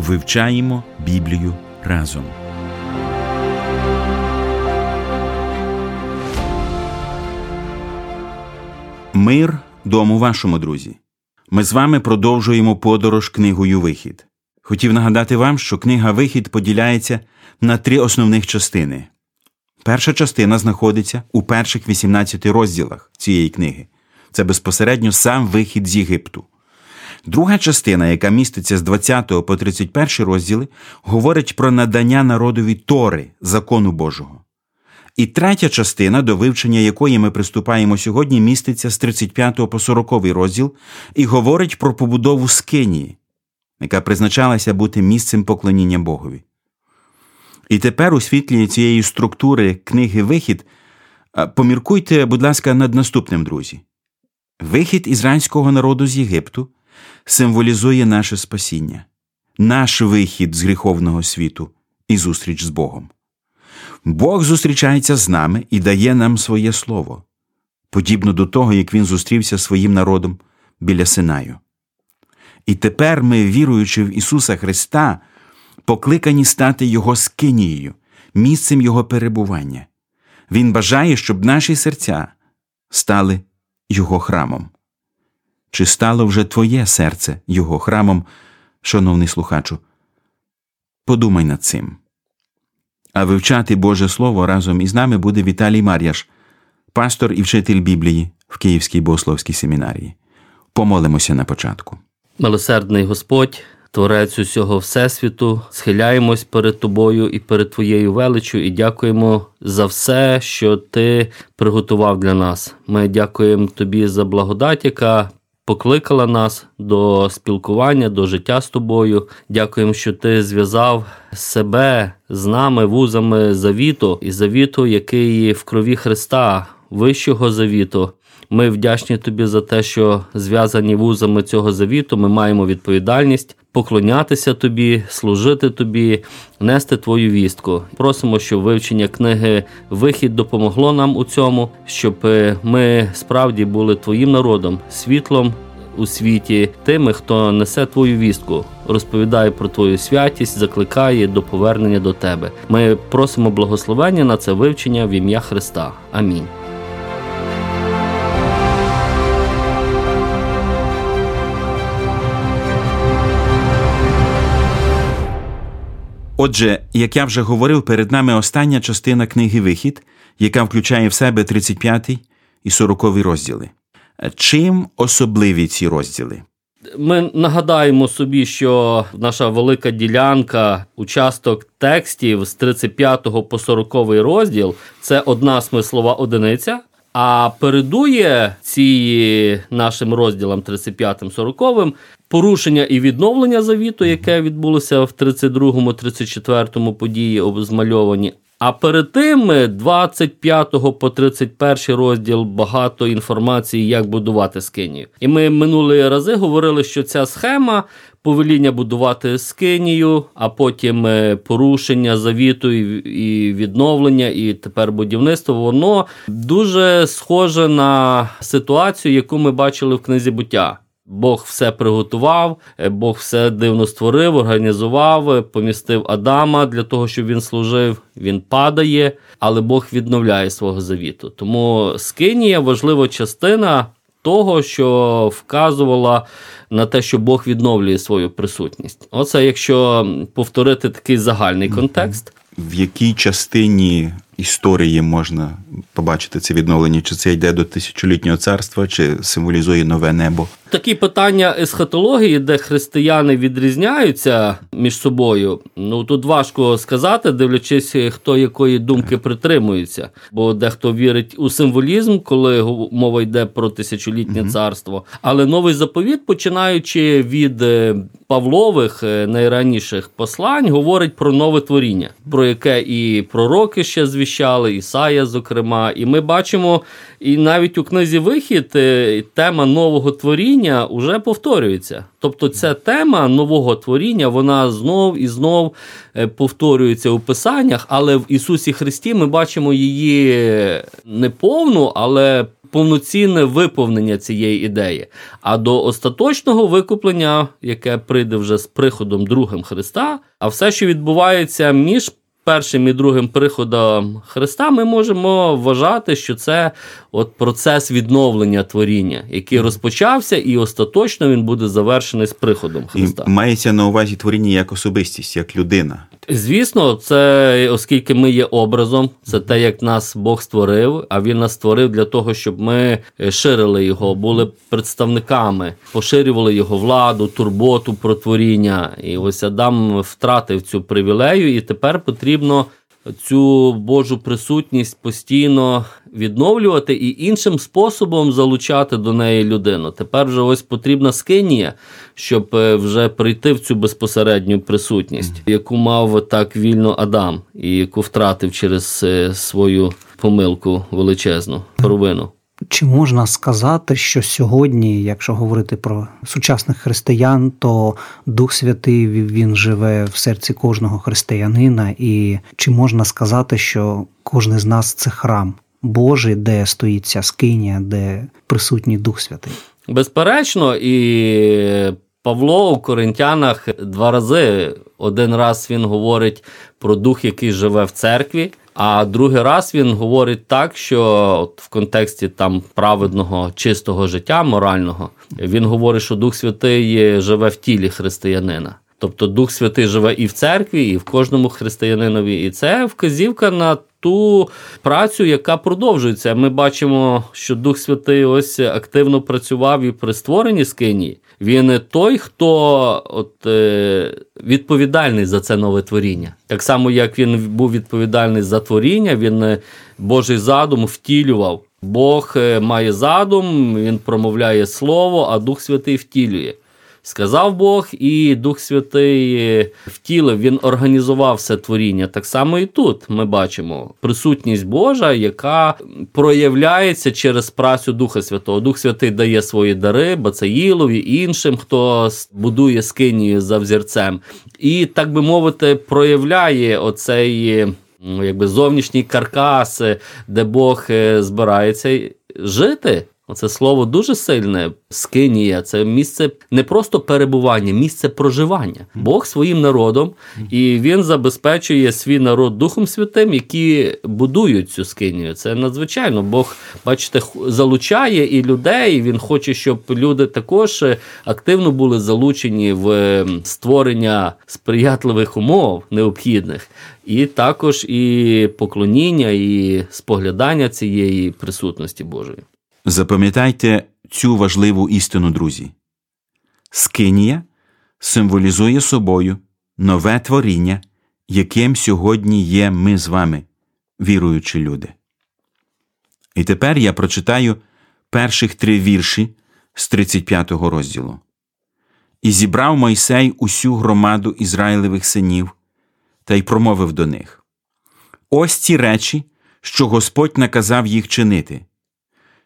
Вивчаємо Біблію разом. Мир дому вашому друзі. Ми з вами продовжуємо подорож книгою Вихід. Хотів нагадати вам, що книга Вихід поділяється на три основних частини. Перша частина знаходиться у перших 18 розділах цієї книги. Це безпосередньо сам вихід з Єгипту. Друга частина, яка міститься з 20 по 31 розділи, говорить про надання народові Тори, закону Божого. І третя частина, до вивчення якої ми приступаємо сьогодні, міститься з 35 по 40 розділ і говорить про побудову Скинії, яка призначалася бути місцем поклоніння Богові. І тепер, у світлі цієї структури книги Вихід, поміркуйте, будь ласка, над наступним, друзі. Вихід ізраїльського народу з Єгипту символізує наше спасіння, наш вихід з гріховного світу і зустріч з Богом. Бог зустрічається з нами і дає нам своє слово, подібно до того, як він зустрівся своїм народом біля Синаю. І тепер ми, віруючи в Ісуса Христа, покликані стати Його скинією, місцем Його перебування. Він бажає, щоб наші серця стали Його храмом. Чи стало вже твоє серце Його храмом, шановний слухачу? Подумай над цим. А вивчати Боже Слово разом із нами буде Віталій Мар'яш, пастор і вчитель Біблії в Київській богословській семінарії. Помолимося на початку. Милосердний Господь, Творець усього Всесвіту, схиляємось перед Тобою і перед Твоєю величю, і дякуємо за все, що Ти приготував для нас. Ми дякуємо Тобі за благодать, яка покликала нас до спілкування, до життя з тобою. Дякуємо, що ти зв'язав себе з нами вузами завіту і завіту, який в крові Христа, вищого завіту. Ми вдячні тобі за те, що зв'язані вузами цього завіту, ми маємо відповідальність поклонятися тобі, служити тобі, нести твою вістку. Просимо, щоб вивчення книги Вихід допомогло нам у цьому, щоб ми справді були твоїм народом, світлом. У світі тими, хто несе твою вістку, розповідає про твою святість, закликає до повернення до тебе. Ми просимо благословення на це вивчення в ім'я Христа. Амінь. Отже, як я вже говорив, перед нами остання частина книги Вихід, яка включає в себе 35 і 40 розділи. Чим особливі ці розділи? Ми нагадаємо собі, що наша велика ділянка, участок текстів з 35 по 40 розділ це одна смислова одиниця. А передує ці нашим розділам 35-40 порушення і відновлення завіту, яке відбулося в 32-34 події обзмальовані. А перед тим 25 по 31 розділ багато інформації, як будувати скинію. І ми минулі рази говорили, що ця схема повеління будувати скинію, а потім е, порушення завіту і відновлення, і тепер будівництво, воно дуже схоже на ситуацію, яку ми бачили в книзі буття. Бог все приготував, е, Бог все дивно створив, організував, е, помістив Адама для того, щоб він служив. Він падає, але Бог відновляє свого завіту. Тому скинія важлива частина того, що вказувала на те, що Бог відновлює свою присутність. Оце якщо повторити такий загальний контекст. В якій частині історії можна побачити це відновлення? Чи це йде до тисячолітнього царства, чи символізує нове небо? Такі питання есхатології, де християни відрізняються між собою. Ну тут важко сказати, дивлячись, хто якої думки притримується. Бо дехто вірить у символізм, коли мова йде про тисячолітнє mm царство. Але новий заповіт, починаючи від е, Павлових е, найраніших послань, говорить про нове творіння, про яке і пророки ще звіщали, Ісая, зокрема, і ми бачимо, і навіть у книзі Вихід е, тема нового творіння вже повторюється. Тобто, ця тема нового творіння, вона знов і знов е, повторюється у Писаннях, але в Ісусі Христі ми бачимо її не повну, але повноцінне виповнення цієї ідеї. А до остаточного викуплення, яке прийде вже з приходом другим Христа, а все, що відбувається між першим і другим приходом Христа, ми можемо вважати, що це от процес відновлення творіння, який розпочався, і остаточно він буде завершений з приходом Христа. І Мається на увазі творіння як особистість, як людина. Звісно, це оскільки ми є образом, це те, як нас Бог створив, а він нас створив для того, щоб ми ширили його, були представниками, поширювали його владу, турботу про творіння. І ось Адам втратив цю привілею, і тепер потрібно цю Божу присутність постійно відновлювати і іншим способом залучати до неї людину. Тепер вже ось потрібна скинія, щоб е, вже прийти в цю безпосередню присутність, яку мав так вільно Адам, і яку втратив через е, свою помилку величезну провину. Чи можна сказати, що сьогодні, якщо говорити про сучасних християн, то Дух Святий він живе в серці кожного християнина, і чи можна сказати, що кожен з нас це храм Божий, де стоїть ця скиня, де присутній Дух Святий? Безперечно, і Павло у Коринтянах два рази один раз він говорить про дух, який живе в церкві. А другий раз він говорить так, що от в контексті там праведного чистого життя морального він говорить, що Дух Святий живе в тілі християнина. Тобто Дух Святий живе і в церкві, і в кожному християнинові. І це вказівка на ту працю, яка продовжується. Ми бачимо, що Дух Святий ось активно працював і при створенні скині. Він той, хто от, е, відповідальний за це нове творіння. Так само, як він був відповідальний за творіння, він е, Божий задум втілював. Бог е, має задум, він промовляє слово, а Дух Святий втілює. Сказав Бог, і Дух Святий втілив, він організував все творіння. Так само і тут ми бачимо присутність Божа, яка проявляється через працю Духа Святого. Дух Святий дає свої дари Бацаїлові, іншим, хто будує скинію за взірцем. І, так би мовити, проявляє оцей якби зовнішній каркас, де Бог е, збирається жити. Оце слово дуже сильне. Скинія це місце не просто перебування, місце проживання. Бог своїм народом, і він забезпечує свій народ Духом Святим, які будують цю скинію. Це надзвичайно. Бог, бачите, залучає і людей. Він хоче, щоб люди також активно були залучені в створення сприятливих умов необхідних, і також і поклоніння, і споглядання цієї присутності Божої. Запам'ятайте цю важливу істину, друзі. Скинія символізує собою нове творіння, яким сьогодні є ми з вами, віруючі люди. І тепер я прочитаю перших три вірші з 35 го розділу. І зібрав Мойсей усю громаду Ізраїлевих синів та й промовив до них: Ось ці речі, що Господь наказав їх чинити.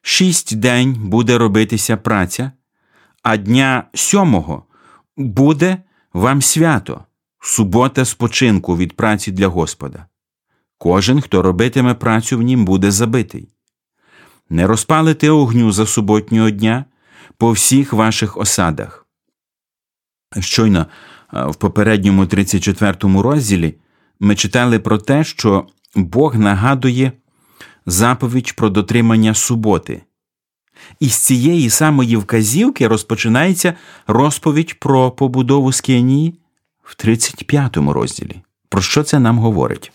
Шість день буде робитися праця, а дня сьомого буде вам свято, субота спочинку від праці для Господа. Кожен, хто робитиме працю в нім, буде забитий. Не розпалите огню за суботнього дня по всіх ваших осадах. Щойно в попередньому 34 розділі ми читали про те, що Бог нагадує заповідь про дотримання суботи. І з цієї самої вказівки розпочинається розповідь про побудову скинії в 35 розділі. Про що це нам говорить?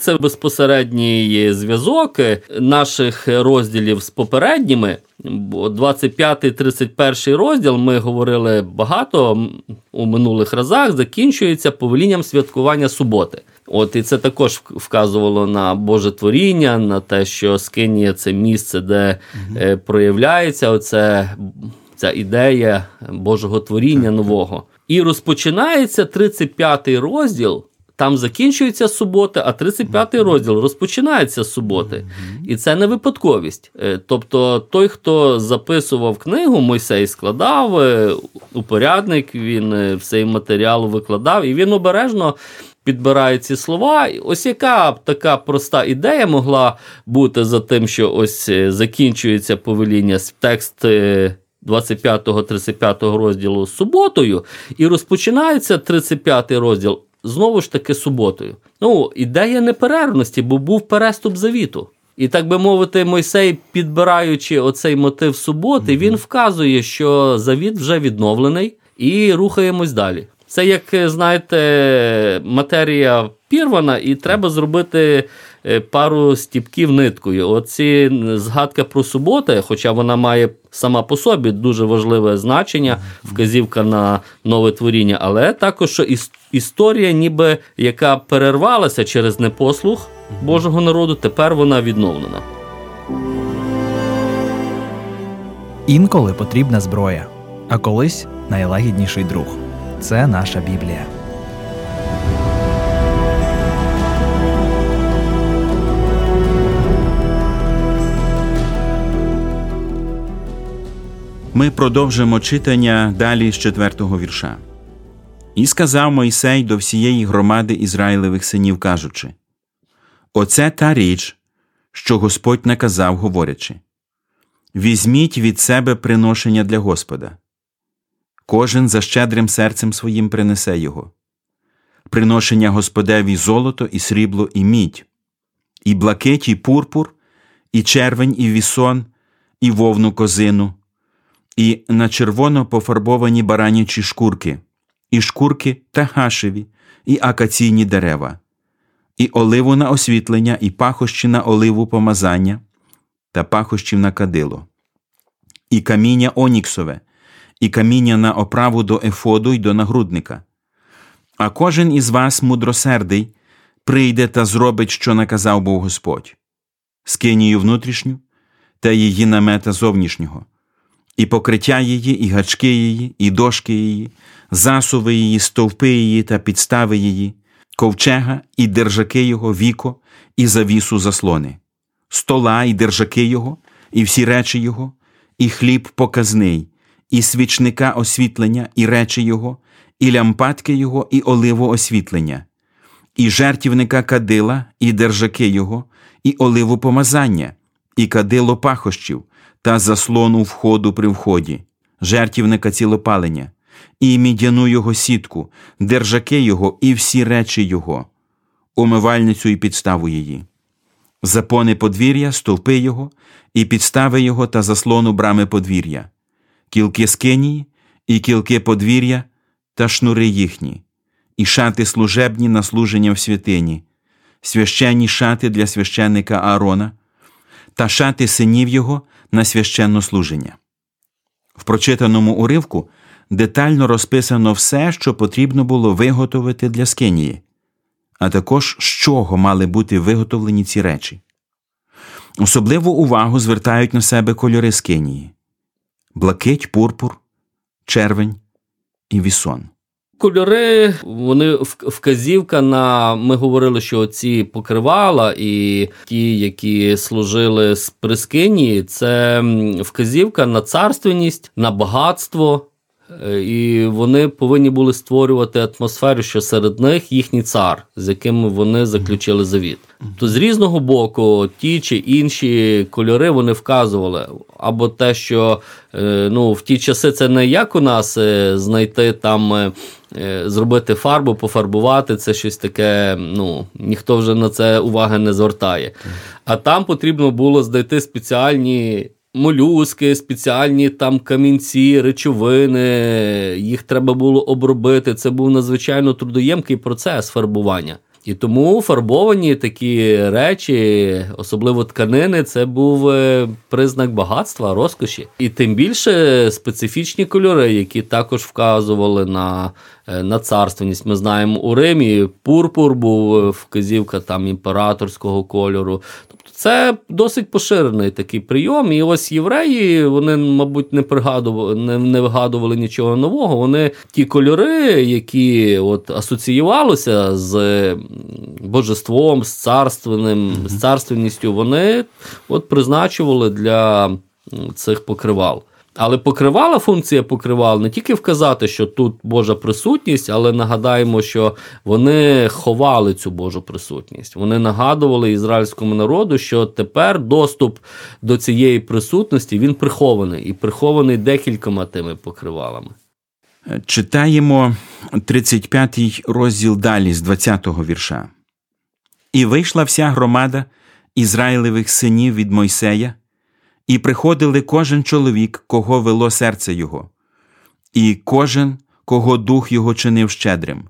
Це безпосередній зв'язок наших розділів з попередніми. 25-31 розділ ми говорили багато у минулих разах. Закінчується повелінням святкування суботи. От і це також вказувало на Боже творіння, на те, що Скинія це місце, де угу. проявляється оце, ця ідея Божого творіння нового. І розпочинається 35-й розділ. Там закінчується субота, а 35-й розділ розпочинається з суботи. І це не випадковість. Е, тобто, той, хто записував книгу, Мойсей складав е, упорядник, він цей матеріал викладав, і він обережно підбирає ці слова. Ось яка така проста ідея могла бути за тим, що ось е, закінчується повеління текст 25-35 розділу суботою, і розпочинається 35 розділ знову ж таки суботою. Ну, ідея неперервності, бо був переступ завіту. І так би мовити, Мойсей, підбираючи оцей мотив суботи, він вказує, що завіт вже відновлений, і рухаємось далі. Це як знаєте, матерія пірвана, і треба зробити Е, пару стіпків ниткою. Оці згадка про суботи, хоча вона має сама по собі дуже важливе значення, вказівка на нове творіння, але також що історія, ніби яка перервалася через непослух Божого народу, тепер вона відновлена. Інколи потрібна зброя, а колись найлагідніший друг. Це наша Біблія. Ми продовжимо читання далі з четвертого вірша. І сказав Мойсей до всієї громади Ізраїлевих синів, кажучи: Оце та річ, що Господь наказав, говорячи: Візьміть від себе приношення для Господа. Кожен за щедрим серцем своїм принесе його, приношення Господеві золото, і срібло, і мідь, і блакить, і пурпур, і червень, і вісон, і вовну козину і на червоно пофарбовані баранячі шкурки, і шкурки та гашеві, і акаційні дерева, і оливу на освітлення, і пахощі на оливу помазання та пахощів на кадило, і каміння оніксове, і каміння на оправу до ефоду й до нагрудника. А кожен із вас, мудросердий, прийде та зробить, що наказав Бог Господь, скинію внутрішню та її намета зовнішнього і покриття її, і гачки її, і дошки її, засуви її, стовпи її та підстави її, ковчега і держаки його, віко, і завісу заслони, стола і держаки його, і всі речі його, і хліб показний, і свічника освітлення, і речі його, і лямпадки його, і оливо освітлення, і жертівника кадила, і держаки його, і оливу помазання, і кадило пахощів та заслону входу при вході, жертівника цілопалення, і мідяну його сітку, держаки його і всі речі його, умивальницю і підставу її, запони подвір'я, стовпи його, і підстави його та заслону брами подвір'я, кілки скинії, і кілки подвір'я та шнури їхні, і шати служебні на служення в святині, священні шати для священника Аарона, та шати синів його на священне служення. В прочитаному уривку детально розписано все, що потрібно було виготовити для скинії, а також з чого мали бути виготовлені ці речі. Особливу увагу звертають на себе кольори скинії блакить, пурпур, червень і вісон. Кольори, вони вказівка на. Ми говорили, що ці покривала і ті, які служили з прискині, це вказівка на царственність, на багатство. Е, і вони повинні були створювати атмосферу, що серед них їхній цар, з яким вони заключили завіт. То з різного боку ті чи інші кольори вони вказували, або те, що е, ну, в ті часи це не як у нас е, знайти там. Зробити фарбу, пофарбувати це щось таке. Ну ніхто вже на це уваги не звертає. А там потрібно було знайти спеціальні молюски, спеціальні там камінці, речовини, їх треба було обробити. Це був надзвичайно трудоємкий процес фарбування. І тому фарбовані такі речі, особливо тканини, це був е, признак багатства, розкоші. І тим більше специфічні кольори, які також вказували на е, на царственність. Ми знаємо у Римі пурпур був е, вказівка там імператорського кольору. Тобто Це досить поширений такий прийом. І ось євреї, вони, мабуть, не пригадували, не, не вигадували нічого нового. Вони ті кольори, які от асоціювалися з божеством, з царственним, mm-hmm. з царственністю, вони от призначували для цих покривал. Але покривала функція покривал не тільки вказати, що тут Божа присутність, але нагадаємо, що вони ховали цю Божу присутність. Вони нагадували ізраїльському народу, що тепер доступ до цієї присутності він прихований і прихований декількома тими покривалами. Читаємо 35-й розділ далі з 20-го вірша. І вийшла вся громада Ізраїлевих синів від Мойсея. І приходили кожен чоловік, кого вело серце його, і кожен, кого дух його чинив щедрим,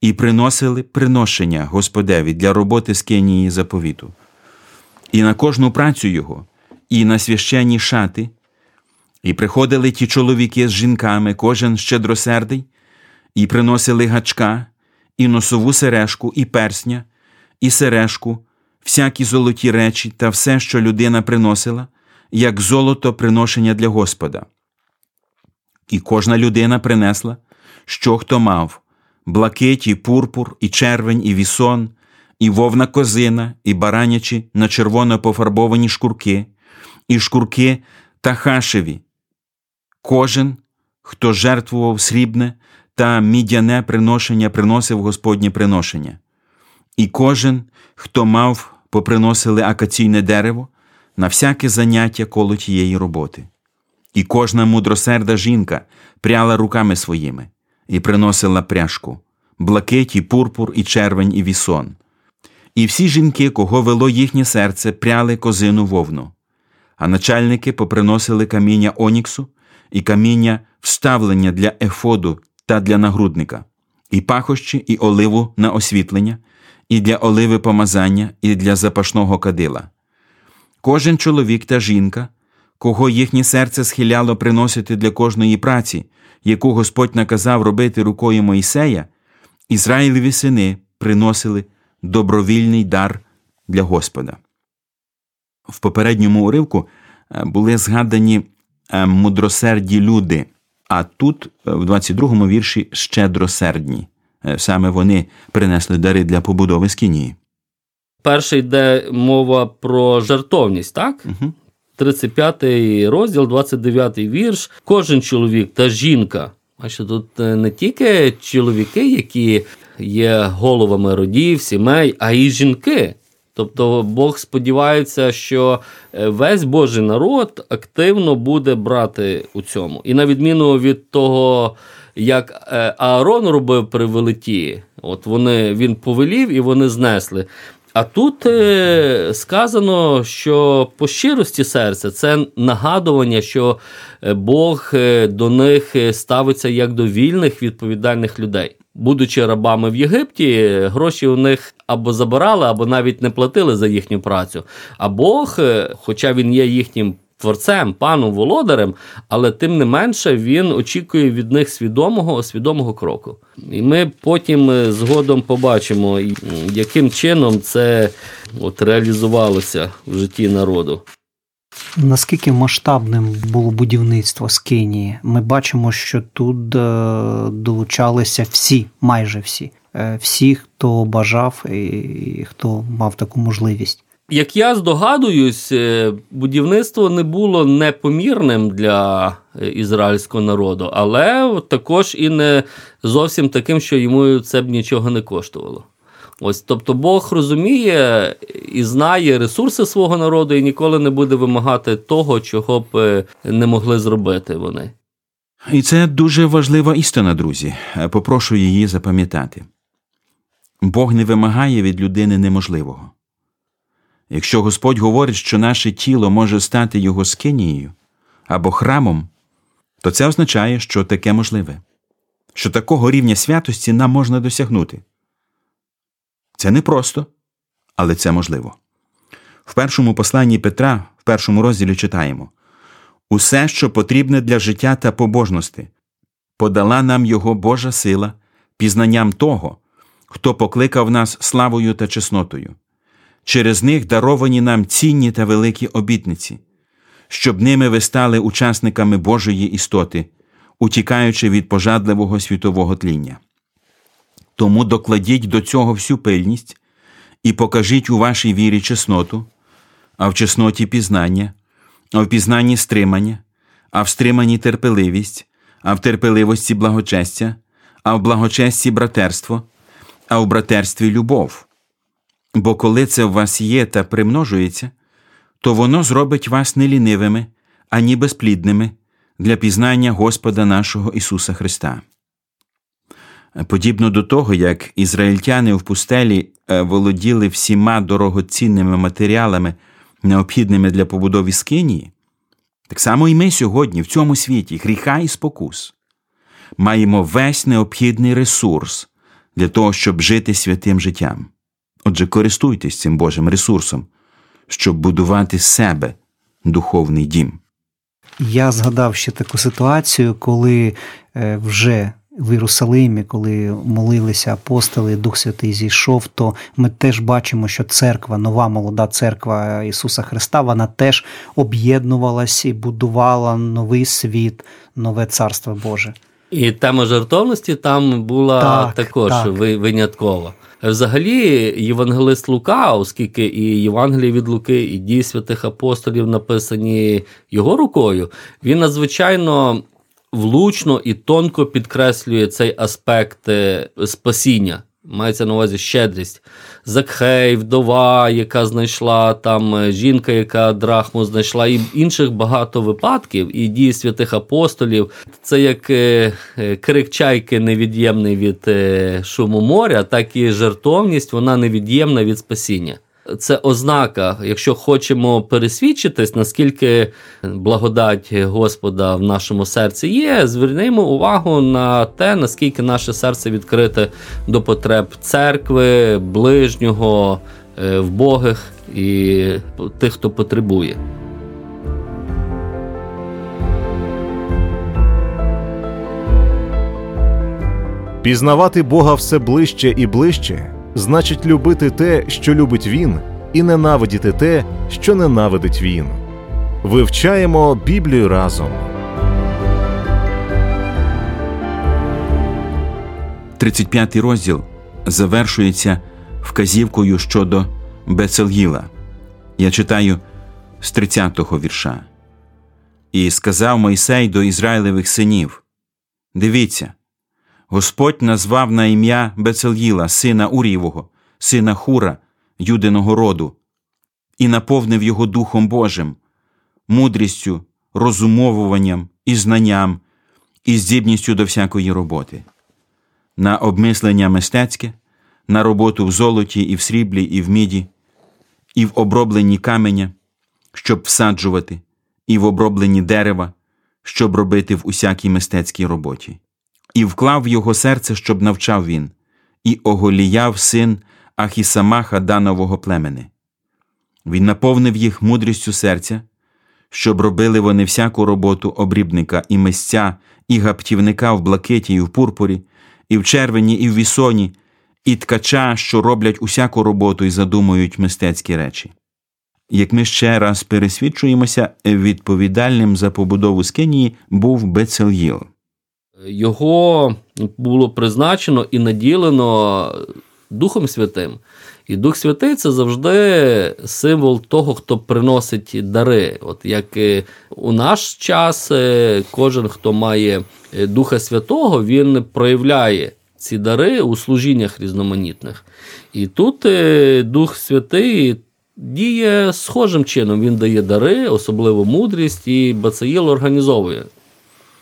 і приносили приношення Господеві для роботи скинії заповіту, і на кожну працю його, і на священні шати, і приходили ті чоловіки з жінками, кожен щедросердий, і приносили гачка, і носову сережку, і персня, і сережку, всякі золоті речі та все, що людина приносила як золото приношення для Господа. І кожна людина принесла, що хто мав блакить, і пурпур, і червень, і вісон, і вовна козина, і баранячі на червоно пофарбовані шкурки, і шкурки та хашеві. Кожен, хто жертвував срібне та мідяне приношення, приносив Господнє приношення. І кожен, хто мав, поприносили акаційне дерево, на всяке заняття коло тієї роботи. І кожна мудросерда жінка пряла руками своїми і приносила пряжку, блакиті, пурпур, і червень, і вісон. І всі жінки, кого вело їхнє серце, пряли козину вовну, а начальники поприносили каміння оніксу і каміння вставлення для ефоду та для нагрудника, і пахощі, і оливу на освітлення, і для оливи помазання, і для запашного кадила. Кожен чоловік та жінка, кого їхнє серце схиляло приносити для кожної праці, яку Господь наказав робити рукою Моїсея, Ізраїлеві сини приносили добровільний дар для Господа. В попередньому уривку е, були згадані е, мудросерді люди, а тут, е, в 22-му вірші, щедросердні. Саме вони принесли дари для побудови скінії. Перший йде мова про жертовність, так? Угу. 35 розділ, 29 вірш. Кожен чоловік та жінка. А що тут е, не тільки чоловіки, які є головами родів, сімей, а й жінки. Тобто Бог сподівається, що е, весь Божий народ активно буде брати у цьому. І на відміну від того, як е, Аарон робив при велеті, от вони він повелів і вони знесли. А тут е, сказано, що по щирості серця це нагадування, що е, Бог е, до них ставиться як до вільних відповідальних людей. Будучи рабами в Єгипті, гроші у них або забирали, або навіть не платили за їхню працю. А Бог, хоча він є їхнім творцем, паном володарем, але тим не менше він очікує від них свідомого, свідомого кроку. І ми потім е, згодом побачимо, яким чином це от реалізувалося в житті народу. Наскільки масштабним було будівництво Скинії? Ми бачимо, що тут е, долучалися всі, майже всі, е, всі, хто бажав і хто мав таку можливість. Як я здогадуюсь, е, будівництво не було непомірним для е, ізраїльського народу, але також і не зовсім таким, що йому це б нічого не коштувало. Ось, тобто Бог розуміє і знає ресурси свого народу і ніколи не буде вимагати того, чого б е, не могли зробити вони. І це дуже важлива істина, друзі. Попрошу її запам'ятати. Бог не вимагає від людини неможливого. Якщо Господь говорить, що наше тіло може стати його скинією або храмом, то це означає, що таке можливе, що такого рівня святості нам можна досягнути. Це непросто, але це можливо. В першому посланні Петра, в першому розділі читаємо Усе, що потрібне для життя та побожності, подала нам Його Божа сила, пізнанням того, хто покликав нас славою та чеснотою. Через них даровані нам цінні та великі обітниці, щоб ними ви стали учасниками Божої істоти, утікаючи від пожадливого світового тління. Тому докладіть до цього всю пильність і покажіть у вашій вірі чесноту, а в чесноті пізнання, а в пізнанні стримання, а в стриманні терпеливість, а в терпеливості благочестя, а в благочесті братерство, а в братерстві любов. Бо коли це в вас є та примножується, то воно зробить вас не лінивими, ані безплідними для пізнання Господа нашого Ісуса Христа. Подібно до того, як ізраїльтяни в пустелі е, володіли всіма дорогоцінними матеріалами, необхідними для побудови скинії, так само і ми сьогодні в цьому світі гріха і спокус маємо весь необхідний ресурс для того, щоб жити святим життям. Отже, користуйтесь цим Божим ресурсом, щоб будувати себе духовний дім. Я згадав ще таку ситуацію, коли е, вже в Єрусалимі, коли молилися апостоли, Дух Святий зійшов, то ми теж бачимо, що церква, нова молода церква Ісуса Христа, вона теж об'єднувалась і будувала новий світ, нове царство Боже. І тема жертовності там була Так, також так. ви- виняткова. Взагалі, євангелист Лука, оскільки і Євангеліє від Луки, і дії святих апостолів написані його рукою, він надзвичайно влучно і тонко підкреслює цей аспект е, спасіння. Мається на увазі щедрість. Закхей, вдова, яка знайшла там е, жінка, яка драхму знайшла, і інших багато випадків, і дії святих апостолів. Це як е, е, крик чайки невід'ємний від шуму моря, так і жертовність, вона невід'ємна від спасіння. Це ознака, якщо хочемо пересвідчитись, наскільки благодать Господа в нашому серці є, звернемо увагу на те, наскільки наше серце відкрите до потреб церкви, ближнього, е, вбогих і тих, хто потребує. Пізнавати Бога все ближче і ближче значить любити те, що любить Він, і ненавидіти те, що ненавидить Він. Вивчаємо Біблію разом. 35 розділ завершується вказівкою щодо Бецелгіла. Я читаю з 30-го вірша. І сказав Мойсей до Ізраїлевих синів: Дивіться, Господь назвав на ім'я Бецелгіла, сина Урієвого, сина Хура, юдиного роду, і наповнив його Духом Божим, мудрістю, розумовуванням і знанням, і здібністю до всякої роботи. На обмислення мистецьке, на роботу в золоті і в сріблі, і в міді, і в обробленні каменя, щоб всаджувати, і в обробленні дерева, щоб робити в усякій мистецькій роботі, і вклав в його серце, щоб навчав він, і оголіяв син Ахісамаха Данового племени. Він наповнив їх мудрістю серця, щоб робили вони всяку роботу обрібника і мисця, і гаптівника в блакиті і в пурпурі, і в червені, і в вісоні, і ткача, що роблять усяку роботу і задумують мистецькі речі. Як ми ще раз пересвідчуємося, відповідальним за побудову скинії був Бецельїл. Його було призначено і наділено Духом Святим. І Дух Святий це завжди символ того, хто приносить дари. От як у наш час е, кожен, хто має е, Духа Святого, він проявляє ці дари у служіннях різноманітних. І тут е, Дух Святий діє схожим чином. Він дає дари, особливо мудрість, і Бацаїл організовує.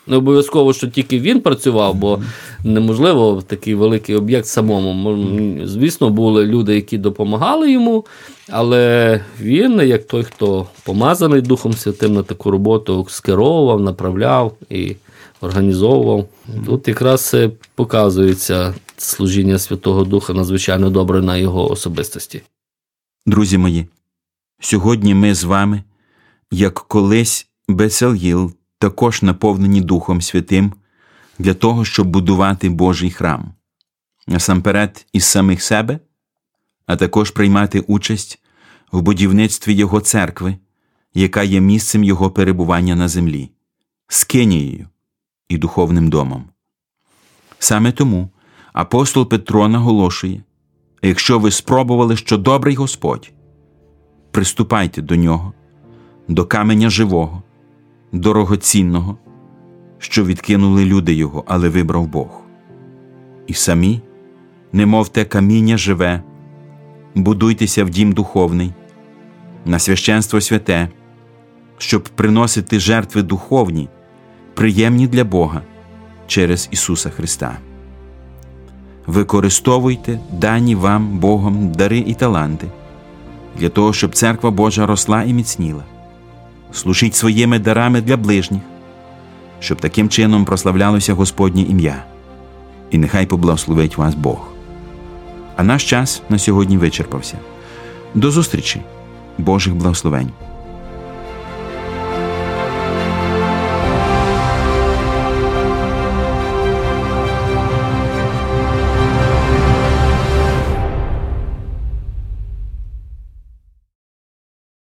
Не обов'язково, що тільки він працював, бо неможливо такий великий об'єкт самому. Звісно, були люди, які допомагали йому, але він, як той, хто помазаний Духом Святим на таку роботу, скеровував, направляв і організовував. Тут якраз е, показується служіння Святого Духа надзвичайно добре на його особистості. Друзі мої, сьогодні ми з вами, як колись Бецалгіл, також наповнені Духом Святим для того, щоб будувати Божий храм, насамперед із самих себе, а також приймати участь в будівництві Його церкви, яка є місцем Його перебування на землі, скинією і духовним домом. Саме тому апостол Петро наголошує: якщо ви спробували, що добрий Господь, приступайте до нього, до каменя живого, дорогоцінного, що відкинули люди його, але вибрав Бог. І самі, немов те каміння живе, будуйтеся в дім духовний, на священство святе, щоб приносити жертви духовні, приємні для Бога через Ісуса Христа. Використовуйте дані вам Богом дари і таланти для того, щоб церква Божа росла і міцніла. Служіть своїми дарами для ближніх, щоб таким чином прославлялося Господнє ім'я. І нехай поблагословить вас Бог. А наш час на сьогодні вичерпався. До зустрічі, Божих благословень!